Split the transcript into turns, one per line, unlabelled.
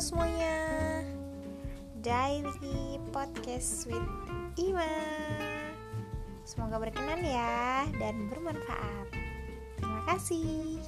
semuanya. Daily Podcast with Ima. Semoga berkenan ya dan bermanfaat. Terima kasih.